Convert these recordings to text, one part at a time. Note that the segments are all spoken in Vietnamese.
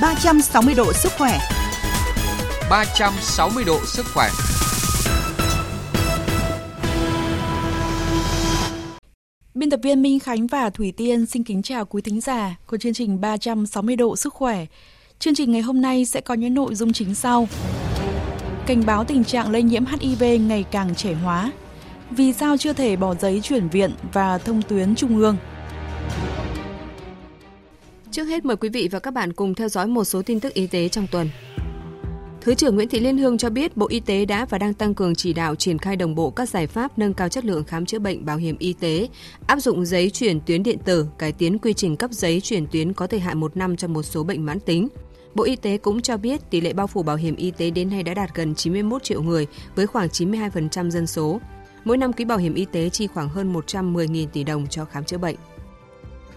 360 độ sức khỏe. 360 độ sức khỏe. Biên tập viên Minh Khánh và Thủy Tiên xin kính chào quý thính giả của chương trình 360 độ sức khỏe. Chương trình ngày hôm nay sẽ có những nội dung chính sau. Cảnh báo tình trạng lây nhiễm HIV ngày càng trẻ hóa. Vì sao chưa thể bỏ giấy chuyển viện và thông tuyến trung ương? Trước hết mời quý vị và các bạn cùng theo dõi một số tin tức y tế trong tuần. Thứ trưởng Nguyễn Thị Liên Hương cho biết Bộ Y tế đã và đang tăng cường chỉ đạo triển khai đồng bộ các giải pháp nâng cao chất lượng khám chữa bệnh bảo hiểm y tế, áp dụng giấy chuyển tuyến điện tử, cải tiến quy trình cấp giấy chuyển tuyến có thời hạn một năm cho một số bệnh mãn tính. Bộ Y tế cũng cho biết tỷ lệ bao phủ bảo hiểm y tế đến nay đã đạt gần 91 triệu người với khoảng 92% dân số. Mỗi năm quỹ bảo hiểm y tế chi khoảng hơn 110.000 tỷ đồng cho khám chữa bệnh.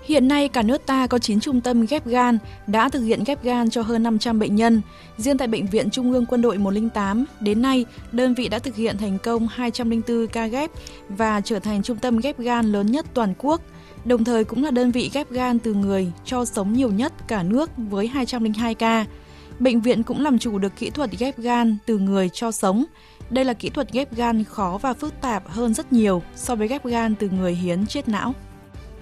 Hiện nay cả nước ta có 9 trung tâm ghép gan đã thực hiện ghép gan cho hơn 500 bệnh nhân. Riêng tại Bệnh viện Trung ương Quân đội 108, đến nay, đơn vị đã thực hiện thành công 204 ca ghép và trở thành trung tâm ghép gan lớn nhất toàn quốc. Đồng thời cũng là đơn vị ghép gan từ người cho sống nhiều nhất cả nước với 202 ca. Bệnh viện cũng làm chủ được kỹ thuật ghép gan từ người cho sống. Đây là kỹ thuật ghép gan khó và phức tạp hơn rất nhiều so với ghép gan từ người hiến chết não.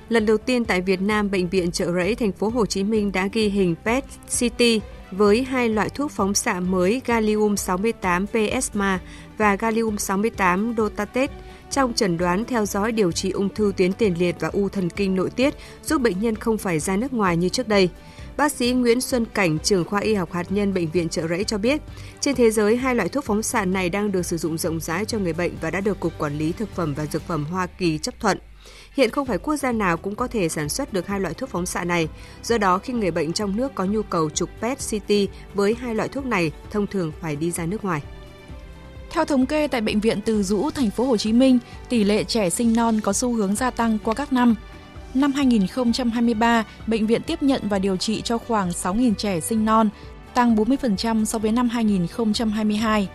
Lần đầu tiên tại Việt Nam, bệnh viện Trợ Rẫy thành phố Hồ Chí Minh đã ghi hình PET CT với hai loại thuốc phóng xạ mới gallium 68 PSMA và gallium 68 dotatate trong chẩn đoán theo dõi điều trị ung thư tuyến tiền liệt và u thần kinh nội tiết, giúp bệnh nhân không phải ra nước ngoài như trước đây. Bác sĩ Nguyễn Xuân Cảnh, trưởng khoa y học hạt nhân bệnh viện Trợ Rẫy cho biết, trên thế giới hai loại thuốc phóng xạ này đang được sử dụng rộng rãi cho người bệnh và đã được Cục Quản lý Thực phẩm và Dược phẩm Hoa Kỳ chấp thuận. Hiện không phải quốc gia nào cũng có thể sản xuất được hai loại thuốc phóng xạ này. Do đó, khi người bệnh trong nước có nhu cầu chụp PET CT với hai loại thuốc này, thông thường phải đi ra nước ngoài. Theo thống kê tại bệnh viện Từ Dũ, thành phố Hồ Chí Minh, tỷ lệ trẻ sinh non có xu hướng gia tăng qua các năm. Năm 2023, bệnh viện tiếp nhận và điều trị cho khoảng 6.000 trẻ sinh non, tăng 40% so với năm 2022.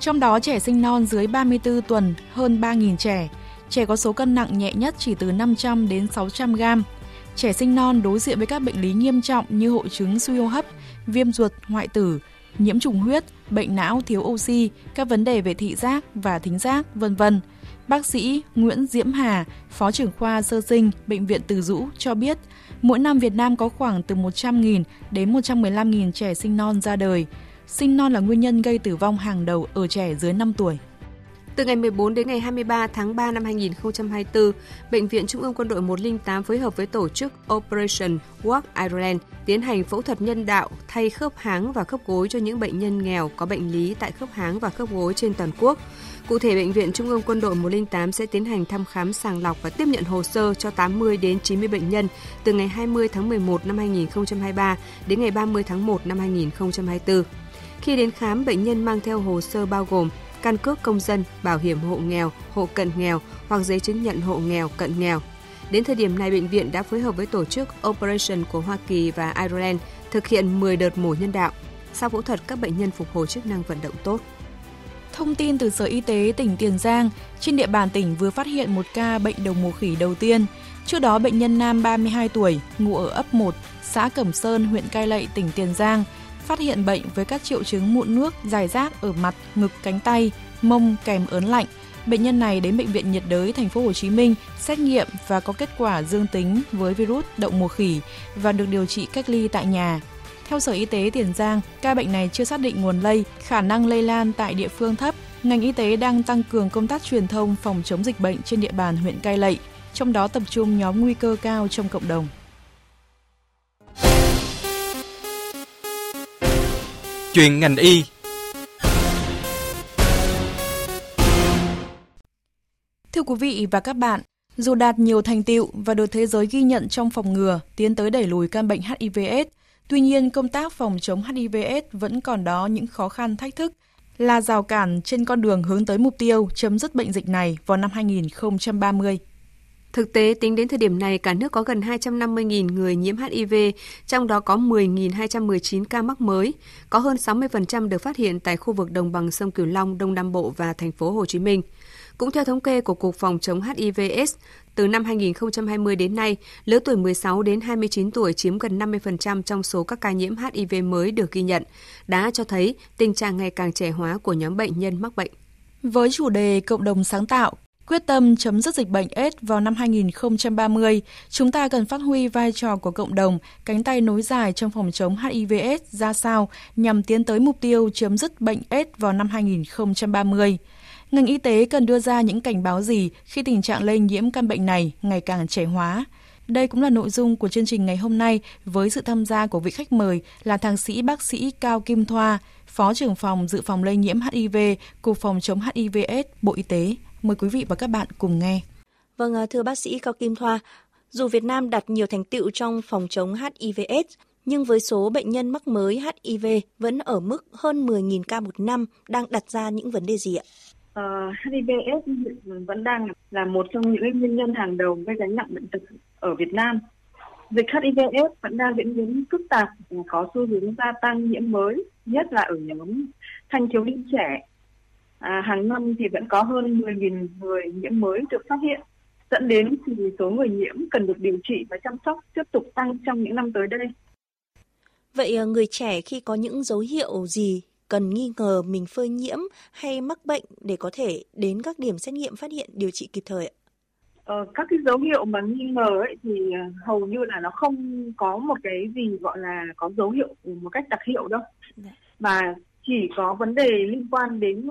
Trong đó trẻ sinh non dưới 34 tuần hơn 3.000 trẻ, trẻ có số cân nặng nhẹ nhất chỉ từ 500 đến 600 gram. Trẻ sinh non đối diện với các bệnh lý nghiêm trọng như hội chứng suy hô hấp, viêm ruột, hoại tử, nhiễm trùng huyết, bệnh não thiếu oxy, các vấn đề về thị giác và thính giác, vân vân. Bác sĩ Nguyễn Diễm Hà, Phó trưởng khoa sơ sinh Bệnh viện Từ Dũ cho biết, mỗi năm Việt Nam có khoảng từ 100.000 đến 115.000 trẻ sinh non ra đời. Sinh non là nguyên nhân gây tử vong hàng đầu ở trẻ dưới 5 tuổi. Từ ngày 14 đến ngày 23 tháng 3 năm 2024, Bệnh viện Trung ương Quân đội 108 phối hợp với tổ chức Operation Walk Ireland tiến hành phẫu thuật nhân đạo thay khớp háng và khớp gối cho những bệnh nhân nghèo có bệnh lý tại khớp háng và khớp gối trên toàn quốc. Cụ thể, Bệnh viện Trung ương Quân đội 108 sẽ tiến hành thăm khám sàng lọc và tiếp nhận hồ sơ cho 80 đến 90 bệnh nhân từ ngày 20 tháng 11 năm 2023 đến ngày 30 tháng 1 năm 2024. Khi đến khám, bệnh nhân mang theo hồ sơ bao gồm căn cước công dân, bảo hiểm hộ nghèo, hộ cận nghèo hoặc giấy chứng nhận hộ nghèo, cận nghèo. Đến thời điểm này, bệnh viện đã phối hợp với tổ chức Operation của Hoa Kỳ và Ireland thực hiện 10 đợt mổ nhân đạo. Sau phẫu thuật, các bệnh nhân phục hồi chức năng vận động tốt. Thông tin từ Sở Y tế tỉnh Tiền Giang, trên địa bàn tỉnh vừa phát hiện một ca bệnh đầu mùa khỉ đầu tiên. Trước đó, bệnh nhân nam 32 tuổi, ngụ ở ấp 1, xã Cẩm Sơn, huyện Cai Lậy, tỉnh Tiền Giang, phát hiện bệnh với các triệu chứng mụn nước dài rác ở mặt, ngực, cánh tay, mông kèm ớn lạnh. Bệnh nhân này đến bệnh viện nhiệt đới thành phố Hồ Chí Minh xét nghiệm và có kết quả dương tính với virus đậu mùa khỉ và được điều trị cách ly tại nhà. Theo Sở Y tế Tiền Giang, ca bệnh này chưa xác định nguồn lây, khả năng lây lan tại địa phương thấp. Ngành y tế đang tăng cường công tác truyền thông phòng chống dịch bệnh trên địa bàn huyện Cai Lậy, trong đó tập trung nhóm nguy cơ cao trong cộng đồng. Chuyện ngành y Thưa quý vị và các bạn, dù đạt nhiều thành tiệu và được thế giới ghi nhận trong phòng ngừa, tiến tới đẩy lùi căn bệnh HIV/AIDS, tuy nhiên công tác phòng chống HIV/AIDS vẫn còn đó những khó khăn thách thức là rào cản trên con đường hướng tới mục tiêu chấm dứt bệnh dịch này vào năm 2030. Thực tế, tính đến thời điểm này, cả nước có gần 250.000 người nhiễm HIV, trong đó có 10.219 ca mắc mới, có hơn 60% được phát hiện tại khu vực đồng bằng sông Cửu Long, Đông Nam Bộ và thành phố Hồ Chí Minh. Cũng theo thống kê của Cục Phòng chống HIV/AIDS, từ năm 2020 đến nay, lứa tuổi 16 đến 29 tuổi chiếm gần 50% trong số các ca nhiễm HIV mới được ghi nhận, đã cho thấy tình trạng ngày càng trẻ hóa của nhóm bệnh nhân mắc bệnh. Với chủ đề Cộng đồng sáng tạo, Quyết tâm chấm dứt dịch bệnh AIDS vào năm 2030, chúng ta cần phát huy vai trò của cộng đồng, cánh tay nối dài trong phòng chống HIV/AIDS ra sao nhằm tiến tới mục tiêu chấm dứt bệnh AIDS vào năm 2030. Ngành y tế cần đưa ra những cảnh báo gì khi tình trạng lây nhiễm căn bệnh này ngày càng trẻ hóa? Đây cũng là nội dung của chương trình ngày hôm nay với sự tham gia của vị khách mời là thạc sĩ bác sĩ Cao Kim Thoa, Phó trưởng phòng dự phòng lây nhiễm HIV, Cục Phòng chống HIV/AIDS, Bộ Y tế. Mời quý vị và các bạn cùng nghe. Vâng, à, thưa bác sĩ Cao Kim Thoa, dù Việt Nam đạt nhiều thành tựu trong phòng chống HIV/AIDS, nhưng với số bệnh nhân mắc mới HIV vẫn ở mức hơn 10.000 ca một năm đang đặt ra những vấn đề gì ạ? Uh, ờ, HIV/AIDS vẫn đang là một trong những nguyên nhân hàng đầu gây gánh nặng bệnh tật ở Việt Nam. Dịch HIV/AIDS vẫn đang diễn biến phức tạp và có xu hướng gia tăng nhiễm mới, nhất là ở nhóm thanh thiếu niên trẻ à, hàng năm thì vẫn có hơn 10.000 người nhiễm mới được phát hiện dẫn đến thì số người nhiễm cần được điều trị và chăm sóc tiếp tục tăng trong những năm tới đây. Vậy à, người trẻ khi có những dấu hiệu gì cần nghi ngờ mình phơi nhiễm hay mắc bệnh để có thể đến các điểm xét nghiệm phát hiện điều trị kịp thời ạ? Ờ, các cái dấu hiệu mà nghi ngờ ấy thì à, hầu như là nó không có một cái gì gọi là có dấu hiệu một cách đặc hiệu đâu dạ. mà chỉ có vấn đề liên quan đến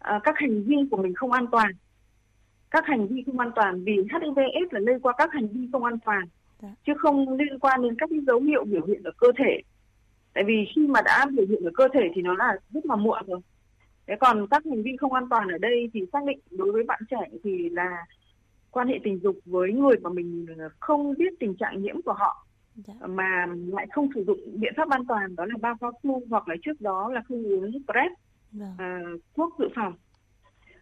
uh, các hành vi của mình không an toàn các hành vi không an toàn vì HIV/AIDS là lây qua các hành vi không an toàn dạ. chứ không liên quan đến các cái dấu hiệu biểu hiện ở cơ thể tại vì khi mà đã biểu hiện ở cơ thể thì nó là rất là muộn rồi thế còn các hành vi không an toàn ở đây thì xác định đối với bạn trẻ thì là quan hệ tình dục với người mà mình không biết tình trạng nhiễm của họ dạ. mà lại không sử dụng biện pháp an toàn đó là bao cao su hoặc là trước đó là không uống PrEP vâng. à, thuốc dự phòng.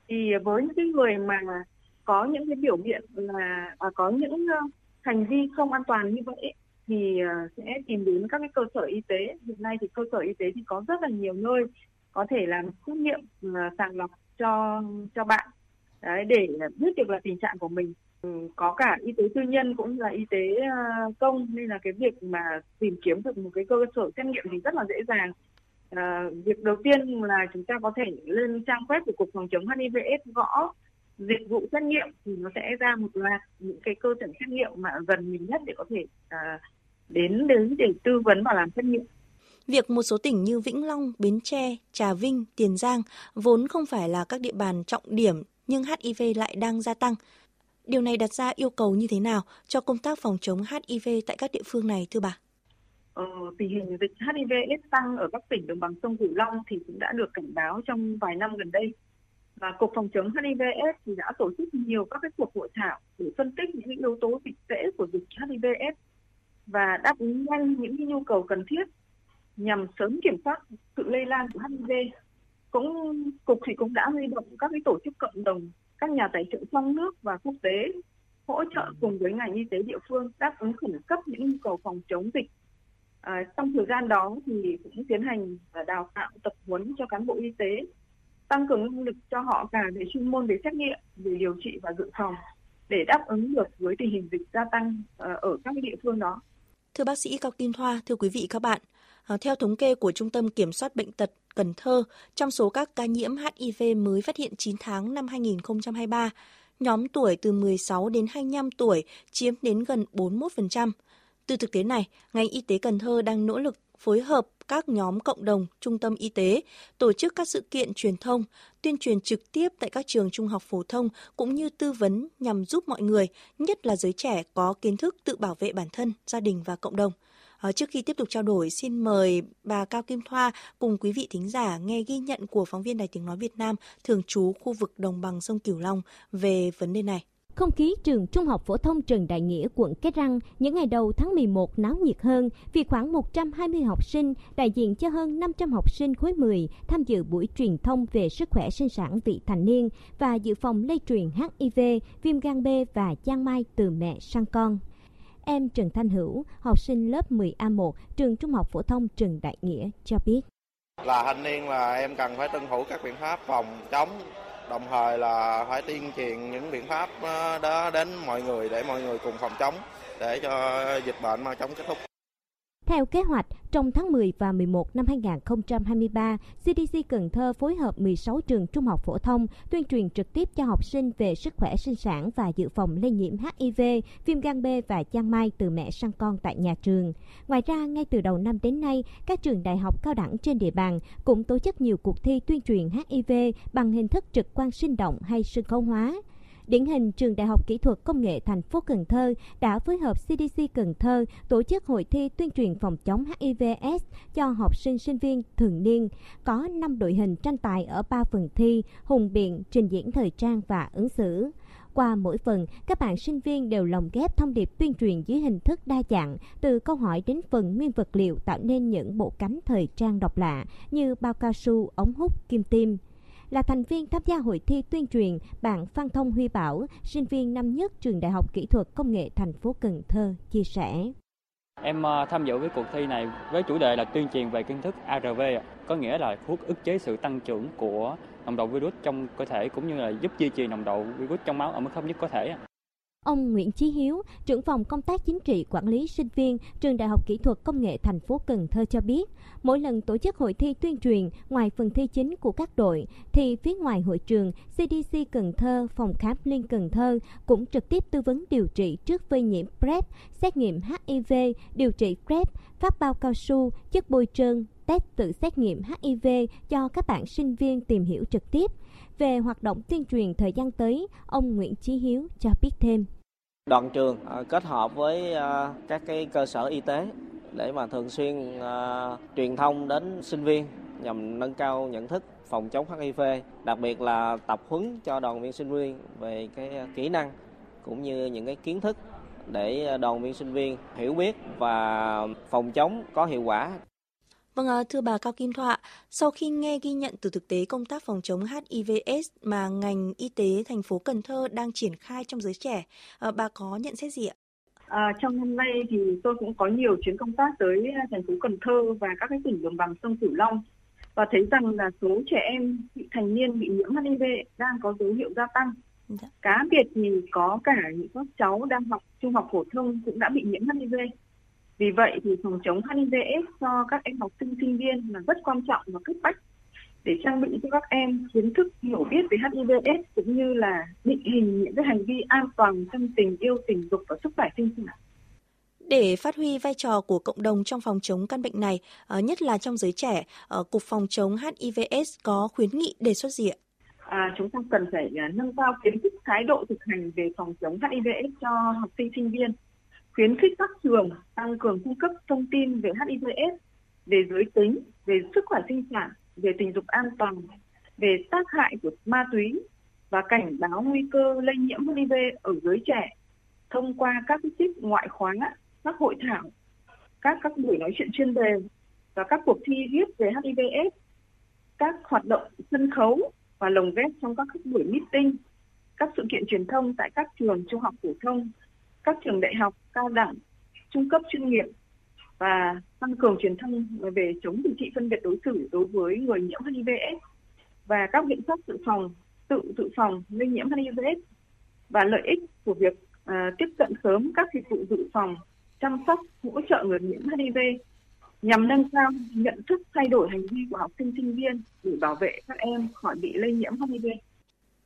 Thì với những cái người mà có những cái biểu hiện là à, có những uh, hành vi không an toàn như vậy thì uh, sẽ tìm đến các cái cơ sở y tế. Hiện nay thì cơ sở y tế thì có rất là nhiều nơi có thể làm xét nghiệm uh, sàng lọc cho cho bạn. Đấy để biết được là tình trạng của mình. Ừ, có cả y tế tư nhân cũng là y tế công nên là cái việc mà tìm kiếm được một cái cơ sở xét nghiệm thì rất là dễ dàng. À, việc đầu tiên là chúng ta có thể lên trang web của cục phòng chống HIV/AIDS gõ dịch vụ xét nghiệm thì nó sẽ ra một loạt những cái cơ sở xét nghiệm mà gần mình nhất để có thể à, đến đến để tư vấn và làm xét nghiệm. Việc một số tỉnh như Vĩnh Long, Bến Tre, Trà Vinh, Tiền Giang vốn không phải là các địa bàn trọng điểm nhưng HIV lại đang gia tăng. Điều này đặt ra yêu cầu như thế nào cho công tác phòng chống HIV tại các địa phương này thưa bà? Ờ, tình hình dịch HIV/AIDS tăng ở các tỉnh đồng bằng sông Cửu Long thì cũng đã được cảnh báo trong vài năm gần đây. Và Cục Phòng chống HIV/AIDS thì đã tổ chức nhiều các cái cuộc hội thảo để phân tích những yếu tố dịch tễ của dịch HIV/AIDS và đáp ứng nhanh những nhu cầu cần thiết nhằm sớm kiểm soát sự lây lan của HIV. Cũng cục thì cũng đã huy động các cái tổ chức cộng đồng, các nhà tài trợ trong nước và quốc tế hỗ trợ cùng với ngành y tế địa phương đáp ứng khẩn cấp những nhu cầu phòng chống dịch À, trong thời gian đó thì cũng tiến hành ờ, đào tạo tập huấn cho cán bộ y tế tăng cường năng lực cho họ cả về chuyên môn về xét nghiệm về điều trị và dự phòng để đáp ứng được với tình hình dịch gia tăng ờ, ở các địa phương đó. Thưa bác sĩ Cao Kim Thoa, thưa quý vị các bạn, theo thống kê của Trung tâm Kiểm soát Bệnh tật Cần Thơ, trong số các ca nhiễm HIV mới phát hiện 9 tháng năm 2023, nhóm tuổi từ 16 đến 25 tuổi chiếm đến gần 41%. Từ thực tế này, ngành y tế Cần Thơ đang nỗ lực phối hợp các nhóm cộng đồng, trung tâm y tế, tổ chức các sự kiện truyền thông, tuyên truyền trực tiếp tại các trường trung học phổ thông cũng như tư vấn nhằm giúp mọi người, nhất là giới trẻ có kiến thức tự bảo vệ bản thân, gia đình và cộng đồng. À, trước khi tiếp tục trao đổi, xin mời bà Cao Kim Thoa cùng quý vị thính giả nghe ghi nhận của phóng viên Đài Tiếng Nói Việt Nam thường trú khu vực đồng bằng sông Cửu Long về vấn đề này. Không khí trường Trung học phổ thông Trần Đại Nghĩa, quận Cái Răng những ngày đầu tháng 11 náo nhiệt hơn vì khoảng 120 học sinh đại diện cho hơn 500 học sinh khối 10 tham dự buổi truyền thông về sức khỏe sinh sản vị thành niên và dự phòng lây truyền HIV, viêm gan B và giang mai từ mẹ sang con. Em Trần Thanh Hữu, học sinh lớp 10A1, trường Trung học phổ thông Trần Đại Nghĩa cho biết. Là thanh niên là em cần phải tuân thủ các biện pháp phòng chống đồng thời là phải tuyên truyền những biện pháp ờ, đó đến mọi người, để mọi người cùng phòng chống, để cho dịch bệnh mau chóng kết thúc. Theo kế hoạch, trong tháng 10 và 11 năm 2023, CDC Cần Thơ phối hợp 16 trường trung học phổ thông tuyên truyền trực tiếp cho học sinh về sức khỏe sinh sản và dự phòng lây nhiễm HIV, viêm gan B và giang mai từ mẹ sang con tại nhà trường. Ngoài ra, ngay từ đầu năm đến nay, các trường đại học cao đẳng trên địa bàn cũng tổ chức nhiều cuộc thi tuyên truyền HIV bằng hình thức trực quan sinh động hay sân khấu hóa. Điển hình, Trường Đại học Kỹ thuật Công nghệ thành phố Cần Thơ đã phối hợp CDC Cần Thơ tổ chức hội thi tuyên truyền phòng chống HIVS cho học sinh sinh viên thường niên. Có 5 đội hình tranh tài ở 3 phần thi, hùng biện, trình diễn thời trang và ứng xử. Qua mỗi phần, các bạn sinh viên đều lồng ghép thông điệp tuyên truyền dưới hình thức đa dạng, từ câu hỏi đến phần nguyên vật liệu tạo nên những bộ cánh thời trang độc lạ như bao cao su, ống hút, kim tiêm là thành viên tham gia hội thi tuyên truyền, bạn Phan Thông Huy Bảo, sinh viên năm nhất trường Đại học Kỹ thuật Công nghệ thành phố Cần Thơ chia sẻ. Em à, tham dự với cuộc thi này với chủ đề là tuyên truyền về kiến thức ARV, có nghĩa là thuốc ức chế sự tăng trưởng của nồng độ virus trong cơ thể cũng như là giúp duy trì nồng độ virus trong máu ở mức thấp nhất có thể. Ông Nguyễn Chí Hiếu, trưởng phòng công tác chính trị quản lý sinh viên, trường Đại học Kỹ thuật Công nghệ thành phố Cần Thơ cho biết, mỗi lần tổ chức hội thi tuyên truyền, ngoài phần thi chính của các đội, thì phía ngoài hội trường, CDC Cần Thơ, phòng khám Liên Cần Thơ cũng trực tiếp tư vấn điều trị trước phơi nhiễm PrEP, xét nghiệm HIV, điều trị PrEP, phát bao cao su, chất bôi trơn, test tự xét nghiệm HIV cho các bạn sinh viên tìm hiểu trực tiếp. Về hoạt động tuyên truyền thời gian tới, ông Nguyễn Chí Hiếu cho biết thêm. Đoàn trường à, kết hợp với à, các cái cơ sở y tế để mà thường xuyên à, truyền thông đến sinh viên nhằm nâng cao nhận thức phòng chống HIV, đặc biệt là tập huấn cho đoàn viên sinh viên về cái kỹ năng cũng như những cái kiến thức để đoàn viên sinh viên hiểu biết và phòng chống có hiệu quả. Vâng, à, thưa bà Cao Kim Thoa, sau khi nghe ghi nhận từ thực tế công tác phòng chống HIVS mà ngành y tế thành phố Cần Thơ đang triển khai trong giới trẻ, à, bà có nhận xét gì ạ? À, trong năm nay thì tôi cũng có nhiều chuyến công tác tới thành phố Cần Thơ và các cái tỉnh đồng bằng sông Cửu Long và thấy rằng là số trẻ em vị thành niên bị nhiễm HIV đang có dấu hiệu gia tăng. Dạ. Cá biệt thì có cả những các cháu đang học trung học phổ thông cũng đã bị nhiễm HIV. Vì vậy thì phòng chống HIVS cho các em học sinh sinh viên là rất quan trọng và cấp bách để trang bị cho các em kiến thức hiểu biết về HIVS cũng như là định hình những cái hành vi an toàn trong tình yêu tình dục và sức khỏe sinh sản. Để phát huy vai trò của cộng đồng trong phòng chống căn bệnh này, ờ, nhất là trong giới trẻ, ờ, Cục Phòng chống HIVS có khuyến nghị đề xuất gì ạ? À, chúng ta cần phải à, nâng cao kiến thức thái độ thực hành về phòng chống HIVS cho học sinh sinh viên khuyến khích các trường tăng cường cung cấp thông tin về HIVS, về giới tính, về sức khỏe sinh sản, về tình dục an toàn, về tác hại của ma túy và cảnh báo nguy cơ lây nhiễm HIV ở giới trẻ thông qua các tiết ngoại khóa, các hội thảo, các các buổi nói chuyện chuyên đề và các cuộc thi viết về HIVS, các hoạt động sân khấu và lồng ghép trong các buổi meeting, các sự kiện truyền thông tại các trường trung học phổ thông các trường đại học cao đẳng trung cấp chuyên nghiệp và tăng cường truyền thông về chống điều trị phân biệt đối xử đối với người nhiễm HIVS và các biện pháp dự phòng tự dự phòng lây nhiễm HIVS và lợi ích của việc uh, tiếp cận sớm các dịch vụ dự phòng chăm sóc hỗ trợ người nhiễm HIV nhằm nâng cao nhận thức thay đổi hành vi của học sinh sinh viên để bảo vệ các em khỏi bị lây nhiễm HIV.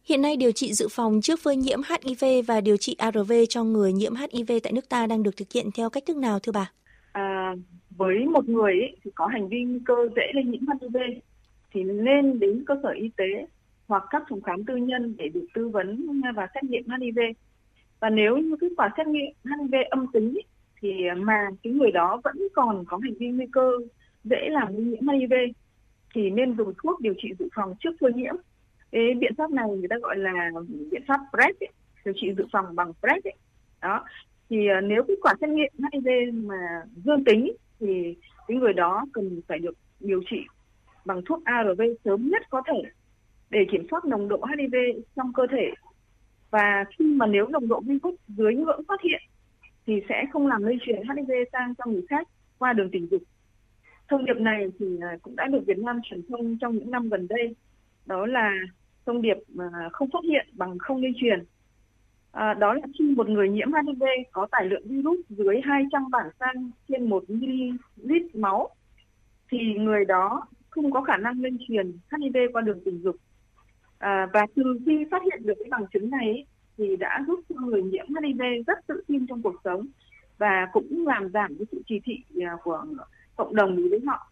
Hiện nay điều trị dự phòng trước phơi nhiễm HIV và điều trị ARV cho người nhiễm HIV tại nước ta đang được thực hiện theo cách thức nào thưa bà? À, với một người ấy, thì có hành vi nguy cơ dễ lây nhiễm HIV thì nên đến cơ sở y tế hoặc các phòng khám tư nhân để được tư vấn và xét nghiệm HIV. Và nếu như kết quả xét nghiệm HIV âm tính thì mà cái người đó vẫn còn có hành vi nguy cơ dễ làm lây nhiễm HIV thì nên dùng thuốc điều trị dự phòng trước phơi nhiễm cái biện pháp này người ta gọi là biện pháp PrEP ấy, điều trị dự phòng bằng PrEP ấy. đó thì ờ, nếu kết quả xét nghiệm HIV mà dương tính thì cái người đó cần phải được điều trị bằng thuốc ARV sớm nhất có thể để kiểm soát nồng độ HIV trong cơ thể và khi mà nếu nồng độ virus dưới ngưỡng phát hiện thì sẽ không làm lây truyền HIV sang cho người khác qua đường tình dục. Thông điệp này thì ờ, cũng đã được Việt Nam truyền thông trong những năm gần đây đó là thông điệp à, không xuất hiện bằng không lây truyền. À, đó là khi một người nhiễm HIV có tải lượng virus dưới 200 bản sang trên 1 ml máu thì người đó không có khả năng lây truyền HIV qua đường tình dục. À, và từ khi phát hiện được cái bằng chứng này thì đã giúp cho người nhiễm HIV rất tự tin trong cuộc sống và cũng làm giảm cái sự kỳ thị à, của cộng đồng đối với họ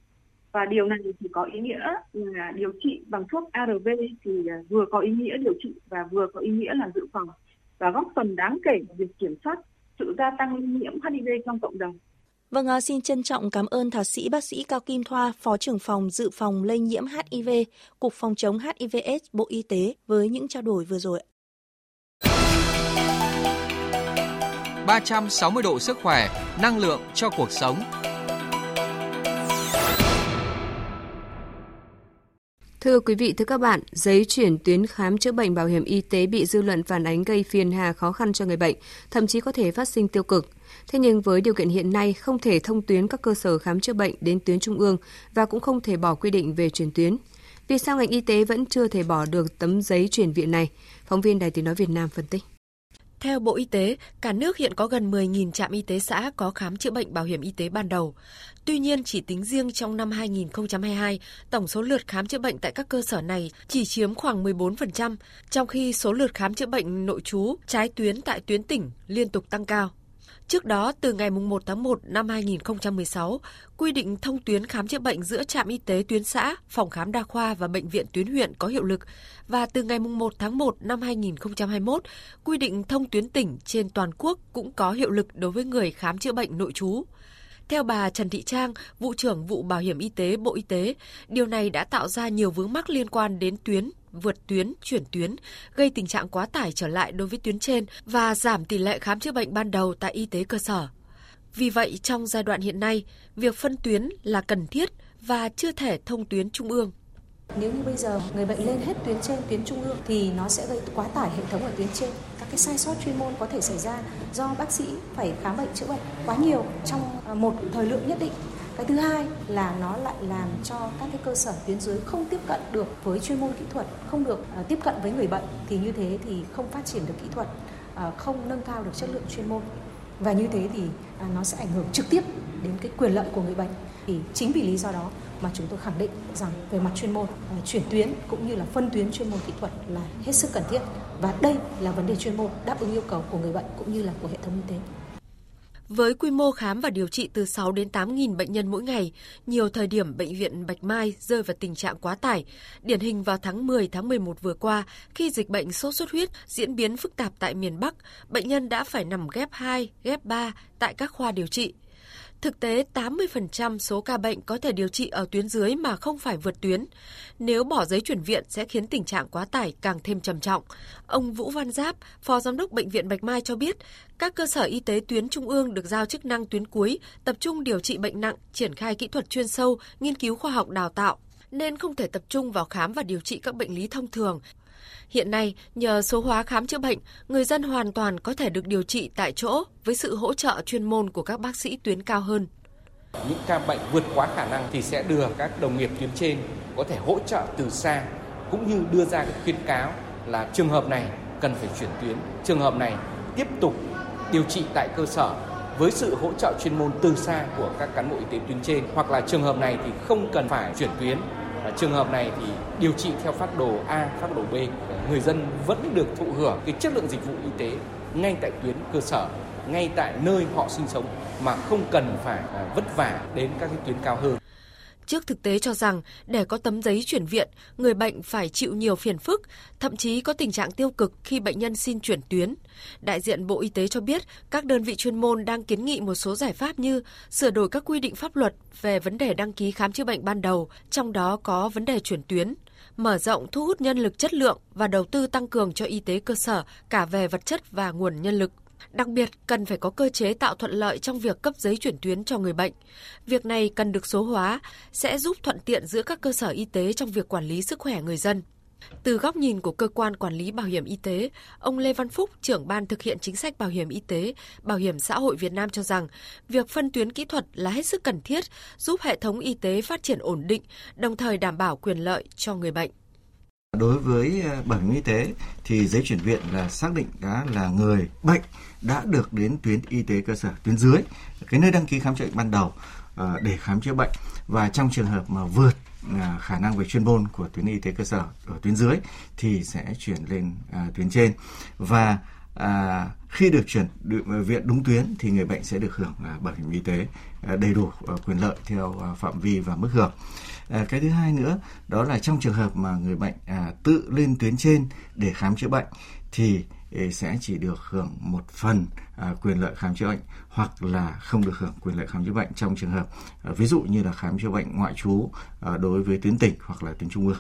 và điều này thì có ý nghĩa là điều trị bằng thuốc ARV thì à, vừa có ý nghĩa điều trị và vừa có ý nghĩa là dự phòng và góp phần đáng kể vào việc kiểm soát sự gia tăng lây nhiễm HIV trong cộng đồng. Vâng, à, xin trân trọng cảm ơn thạc sĩ bác sĩ Cao Kim Thoa, Phó trưởng phòng dự phòng lây nhiễm HIV, Cục Phòng chống HIVS, Bộ Y tế với những trao đổi vừa rồi. 360 độ sức khỏe, năng lượng cho cuộc sống. Thưa quý vị, thưa các bạn, giấy chuyển tuyến khám chữa bệnh bảo hiểm y tế bị dư luận phản ánh gây phiền hà khó khăn cho người bệnh, thậm chí có thể phát sinh tiêu cực. Thế nhưng với điều kiện hiện nay không thể thông tuyến các cơ sở khám chữa bệnh đến tuyến trung ương và cũng không thể bỏ quy định về chuyển tuyến. Vì sao ngành y tế vẫn chưa thể bỏ được tấm giấy chuyển viện này? Phóng viên Đài Tiếng Nói Việt Nam phân tích. Theo Bộ Y tế, cả nước hiện có gần 10.000 trạm y tế xã có khám chữa bệnh bảo hiểm y tế ban đầu. Tuy nhiên, chỉ tính riêng trong năm 2022, tổng số lượt khám chữa bệnh tại các cơ sở này chỉ chiếm khoảng 14%, trong khi số lượt khám chữa bệnh nội trú trái tuyến tại tuyến tỉnh liên tục tăng cao. Trước đó, từ ngày 1 tháng 1 năm 2016, quy định thông tuyến khám chữa bệnh giữa trạm y tế tuyến xã, phòng khám đa khoa và bệnh viện tuyến huyện có hiệu lực và từ ngày 1 tháng 1 năm 2021, quy định thông tuyến tỉnh trên toàn quốc cũng có hiệu lực đối với người khám chữa bệnh nội trú. Theo bà Trần Thị Trang, vụ trưởng vụ bảo hiểm y tế Bộ Y tế, điều này đã tạo ra nhiều vướng mắc liên quan đến tuyến, vượt tuyến, chuyển tuyến, gây tình trạng quá tải trở lại đối với tuyến trên và giảm tỷ lệ khám chữa bệnh ban đầu tại y tế cơ sở. Vì vậy, trong giai đoạn hiện nay, việc phân tuyến là cần thiết và chưa thể thông tuyến trung ương. Nếu như bây giờ người bệnh lên hết tuyến trên, tuyến trung ương thì nó sẽ gây quá tải hệ thống ở tuyến trên. Các cái sai sót chuyên môn có thể xảy ra do bác sĩ phải khám bệnh chữa bệnh quá nhiều trong à, một thời lượng nhất định. Cái thứ hai là nó lại làm cho các cái cơ sở tuyến dưới không tiếp cận được với chuyên môn kỹ thuật, không được uh, tiếp cận với người bệnh thì như thế thì không phát triển được kỹ thuật, uh, không nâng cao được chất lượng chuyên môn. Và như thế thì uh, nó sẽ ảnh hưởng trực tiếp đến cái quyền lợi của người bệnh. Thì chính vì lý do đó mà chúng tôi khẳng định rằng về mặt chuyên môn chuyển tuyến cũng như là phân tuyến chuyên môn kỹ thuật là hết sức cần thiết và đây là vấn đề chuyên môn đáp ứng yêu cầu của người bệnh cũng như là của hệ thống y tế. Với quy mô khám và điều trị từ 6 đến 8 nghìn bệnh nhân mỗi ngày, nhiều thời điểm bệnh viện Bạch Mai rơi vào tình trạng quá tải. Điển hình vào tháng 10, tháng 11 vừa qua, khi dịch bệnh sốt xuất huyết diễn biến phức tạp tại miền Bắc, bệnh nhân đã phải nằm ghép 2, ghép 3 tại các khoa điều trị. Thực tế, 80% số ca bệnh có thể điều trị ở tuyến dưới mà không phải vượt tuyến. Nếu bỏ giấy chuyển viện sẽ khiến tình trạng quá tải càng thêm trầm trọng. Ông Vũ Văn Giáp, Phó Giám đốc Bệnh viện Bạch Mai cho biết, các cơ sở y tế tuyến trung ương được giao chức năng tuyến cuối, tập trung điều trị bệnh nặng, triển khai kỹ thuật chuyên sâu, nghiên cứu khoa học đào tạo, nên không thể tập trung vào khám và điều trị các bệnh lý thông thường Hiện nay, nhờ số hóa khám chữa bệnh, người dân hoàn toàn có thể được điều trị tại chỗ với sự hỗ trợ chuyên môn của các bác sĩ tuyến cao hơn. Những ca bệnh vượt quá khả năng thì sẽ đưa các đồng nghiệp tuyến trên có thể hỗ trợ từ xa cũng như đưa ra cái khuyến cáo là trường hợp này cần phải chuyển tuyến, trường hợp này tiếp tục điều trị tại cơ sở với sự hỗ trợ chuyên môn từ xa của các cán bộ y tế tuyến trên hoặc là trường hợp này thì không cần phải chuyển tuyến và trường hợp này thì điều trị theo phác đồ A, phác đồ B, người dân vẫn được thụ hưởng cái chất lượng dịch vụ y tế ngay tại tuyến cơ sở, ngay tại nơi họ sinh sống mà không cần phải à, vất vả đến các cái tuyến cao hơn. Trước thực tế cho rằng để có tấm giấy chuyển viện, người bệnh phải chịu nhiều phiền phức, thậm chí có tình trạng tiêu cực khi bệnh nhân xin chuyển tuyến. Đại diện Bộ Y tế cho biết các đơn vị chuyên môn đang kiến nghị một số giải pháp như sửa đổi các quy định pháp luật về vấn đề đăng ký khám chữa bệnh ban đầu, trong đó có vấn đề chuyển tuyến, mở rộng thu hút nhân lực chất lượng và đầu tư tăng cường cho y tế cơ sở cả về vật chất và nguồn nhân lực. Đặc biệt, cần phải có cơ chế tạo thuận lợi trong việc cấp giấy chuyển tuyến cho người bệnh. Việc này cần được số hóa, sẽ giúp thuận tiện giữa các cơ sở y tế trong việc quản lý sức khỏe người dân. Từ góc nhìn của cơ quan quản lý bảo hiểm y tế, ông Lê Văn Phúc, trưởng ban thực hiện chính sách bảo hiểm y tế, bảo hiểm xã hội Việt Nam cho rằng, việc phân tuyến kỹ thuật là hết sức cần thiết, giúp hệ thống y tế phát triển ổn định, đồng thời đảm bảo quyền lợi cho người bệnh. Đối với ờ, bảo hiểm y tế thì giấy chuyển viện là xác định đã là người bệnh đã được đến tuyến y tế cơ sở, tuyến dưới, cái nơi đăng ký khám chữa bệnh ban đầu ờ, để khám chữa bệnh. Và trong trường hợp mà vượt ờ, khả năng về chuyên môn của tuyến y tế cơ sở ở tuyến dưới thì sẽ chuyển lên tuyến trên. Và à, khi được chuyển ờ, viện đúng tuyến thì người bệnh sẽ được hưởng à, bảo hiểm y tế à, đầy đủ ờ, quyền lợi theo à, phạm vi và mức hưởng. À, cái thứ hai nữa đó là trong trường hợp mà người bệnh à, tự lên tuyến trên để khám chữa bệnh thì ờ, sẽ chỉ được hưởng một phần à, quyền lợi khám chữa bệnh hoặc là không được hưởng quyền lợi khám chữa bệnh trong trường hợp à, ví dụ như là khám chữa bệnh ngoại trú à, đối với tuyến tỉnh hoặc là tuyến trung ương.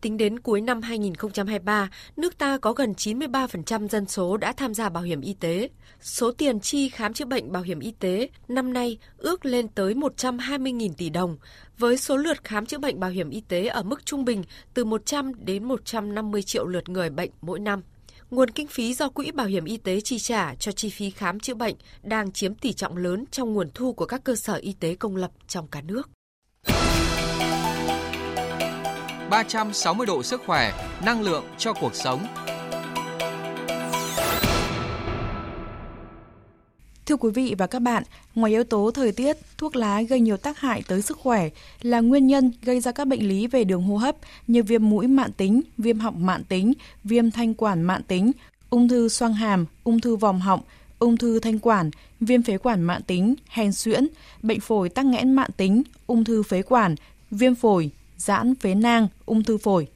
Tính đến cuối năm 2023, nước ta có gần 93% dân số đã tham gia bảo hiểm y tế. Số tiền chi khám chữa bệnh bảo hiểm y tế năm nay ước lên tới 120.000 tỷ đồng, với số lượt khám chữa bệnh bảo hiểm y tế ở mức trung bình từ 100 đến 150 triệu lượt người bệnh mỗi năm. Nguồn kinh phí do Quỹ Bảo hiểm Y tế chi trả cho chi phí khám chữa bệnh đang chiếm tỷ trọng lớn trong nguồn thu của các cơ sở y tế công lập trong cả nước. 360 độ sức khỏe, năng lượng cho cuộc sống. Thưa quý vị và các bạn, ngoài yếu tố thời tiết, thuốc lá gây nhiều tác hại tới sức khỏe là nguyên nhân gây ra các bệnh lý về đường hô hấp như viêm mũi mạn tính, viêm họng mạn tính, viêm thanh quản mạn tính, ung thư xoang hàm, ung thư vòm họng, ung thư thanh quản, viêm phế quản mạn tính, hen suyễn, bệnh phổi tắc nghẽn mạn tính, ung thư phế quản, viêm phổi, giãn phế nang, ung thư phổi.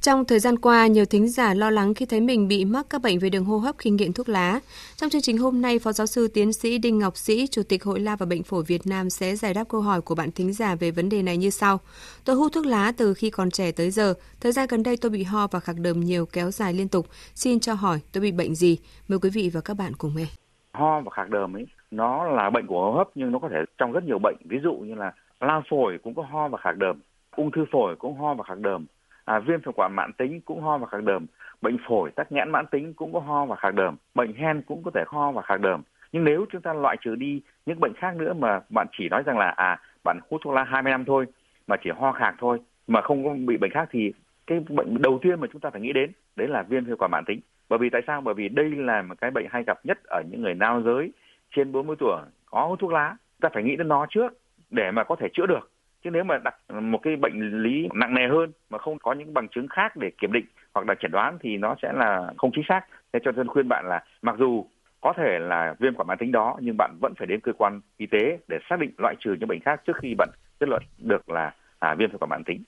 Trong thời gian qua, nhiều thính giả lo lắng khi thấy mình bị mắc các bệnh về đường hô hấp khi nghiện thuốc lá. Trong chương trình hôm nay, Phó giáo sư tiến sĩ Đinh Ngọc Sĩ, Chủ tịch Hội La và Bệnh phổi Việt Nam sẽ giải đáp câu hỏi của bạn thính giả về vấn đề này như sau. Tôi hút thuốc lá từ khi còn trẻ tới giờ. Thời gian gần đây tôi bị ho và khạc đờm nhiều kéo dài liên tục. Xin cho hỏi tôi bị bệnh gì? Mời quý vị và các bạn cùng nghe. Ho và khạc đờm ấy, nó là bệnh của hô hấp nhưng nó có thể trong rất nhiều bệnh. Ví dụ như là lao phổi cũng có ho và khạc đờm, ung thư phổi cũng ho và khạc đờm. À, viêm phế quản mãn tính cũng ho và khạc đờm. Bệnh phổi tắc nghẽn mãn tính cũng có ho và khạc đờm. Bệnh hen cũng có thể ho và khạc đờm. Nhưng nếu chúng ta loại trừ đi những bệnh khác nữa mà bạn chỉ nói rằng là à bạn hút thuốc lá 20 năm thôi mà chỉ ho khạc thôi mà không có bị bệnh khác thì cái bệnh đầu tiên mà chúng ta phải nghĩ đến đấy là viêm phế quản mãn tính. Bởi vì tại sao? Bởi vì đây là một cái bệnh hay gặp nhất ở những người nam giới trên 40 tuổi có hút thuốc lá. Ta phải nghĩ đến nó trước để mà có thể chữa được chứ nếu mà đặt một cái bệnh lý nặng nề hơn mà không có những bằng chứng khác để kiểm định hoặc là chẩn đoán thì nó sẽ là không chính xác thế cho nên khuyên bạn là mặc dù có thể là viêm quản mãn tính đó nhưng bạn vẫn phải đến cơ quan y tế để xác định loại trừ những bệnh khác trước khi bạn kết luận được là à, viêm phế quản mãn tính.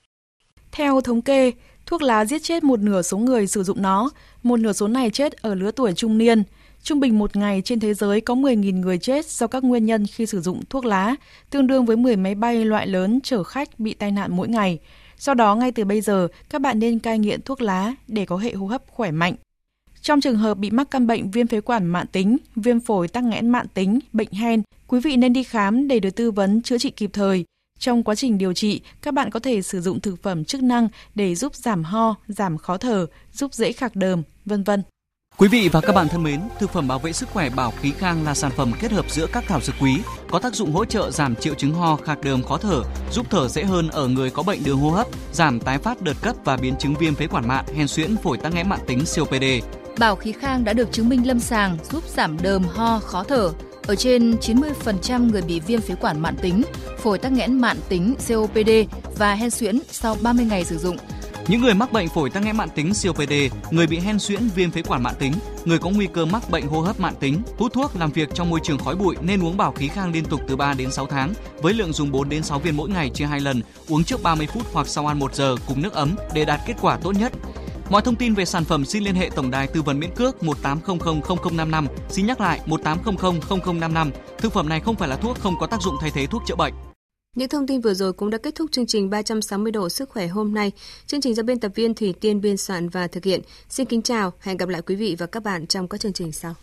Theo thống kê, thuốc lá giết chết một nửa số người sử dụng nó, một nửa số này chết ở lứa tuổi trung niên. Trung bình một ngày trên thế giới có 10.000 người chết do các nguyên nhân khi sử dụng thuốc lá, tương đương với 10 máy bay loại lớn chở khách bị tai nạn mỗi ngày. Do đó, ngay từ bây giờ, các bạn nên cai nghiện thuốc lá để có hệ hô hấp khỏe mạnh. Trong trường hợp bị mắc căn bệnh viêm phế quản mạng tính, viêm phổi tắc nghẽn mạng tính, bệnh hen, quý vị nên đi khám để được tư vấn chữa trị kịp thời. Trong quá trình điều trị, các bạn có thể sử dụng thực phẩm chức năng để giúp giảm ho, giảm khó thở, giúp dễ khạc đờm, vân vân. Quý vị và các bạn thân mến, thực phẩm bảo vệ sức khỏe Bảo Khí Khang là sản phẩm kết hợp giữa các thảo dược quý, có tác dụng hỗ trợ giảm triệu chứng ho, khạc đờm, khó thở, giúp thở dễ hơn ở người có bệnh đường hô hấp, giảm tái phát đợt cấp và biến chứng viêm phế quản mạn, hen suyễn, phổi tắc nghẽn mạng tính COPD. Bảo Khí Khang đã được chứng minh lâm sàng giúp giảm đờm, ho, khó thở ở trên 90% người bị viêm phế quản mạn tính, phổi tắc nghẽn mạn tính COPD và hen suyễn sau 30 ngày sử dụng những người mắc bệnh phổi tắc nghẽn mãn tính COPD, người bị hen suyễn viêm phế quản mãn tính, người có nguy cơ mắc bệnh hô hấp mãn tính, hút thuốc, làm việc trong môi trường khói bụi nên uống bảo khí khang liên tục từ 3 đến 6 tháng với lượng dùng 4 đến 6 viên mỗi ngày chia 2 lần, uống trước 30 phút hoặc sau ăn 1 giờ cùng nước ấm để đạt kết quả tốt nhất. Mọi thông tin về sản phẩm xin liên hệ tổng đài tư vấn miễn cước 1800 0055. Xin nhắc lại 1800 0055. Thực phẩm này không phải là thuốc không có tác dụng thay thế thuốc chữa bệnh. Những thông tin vừa rồi cũng đã kết thúc chương trình 360 độ sức khỏe hôm nay. Chương trình do biên tập viên Thủy Tiên biên soạn và thực hiện. Xin kính chào, hẹn gặp lại quý vị và các bạn trong các chương trình sau.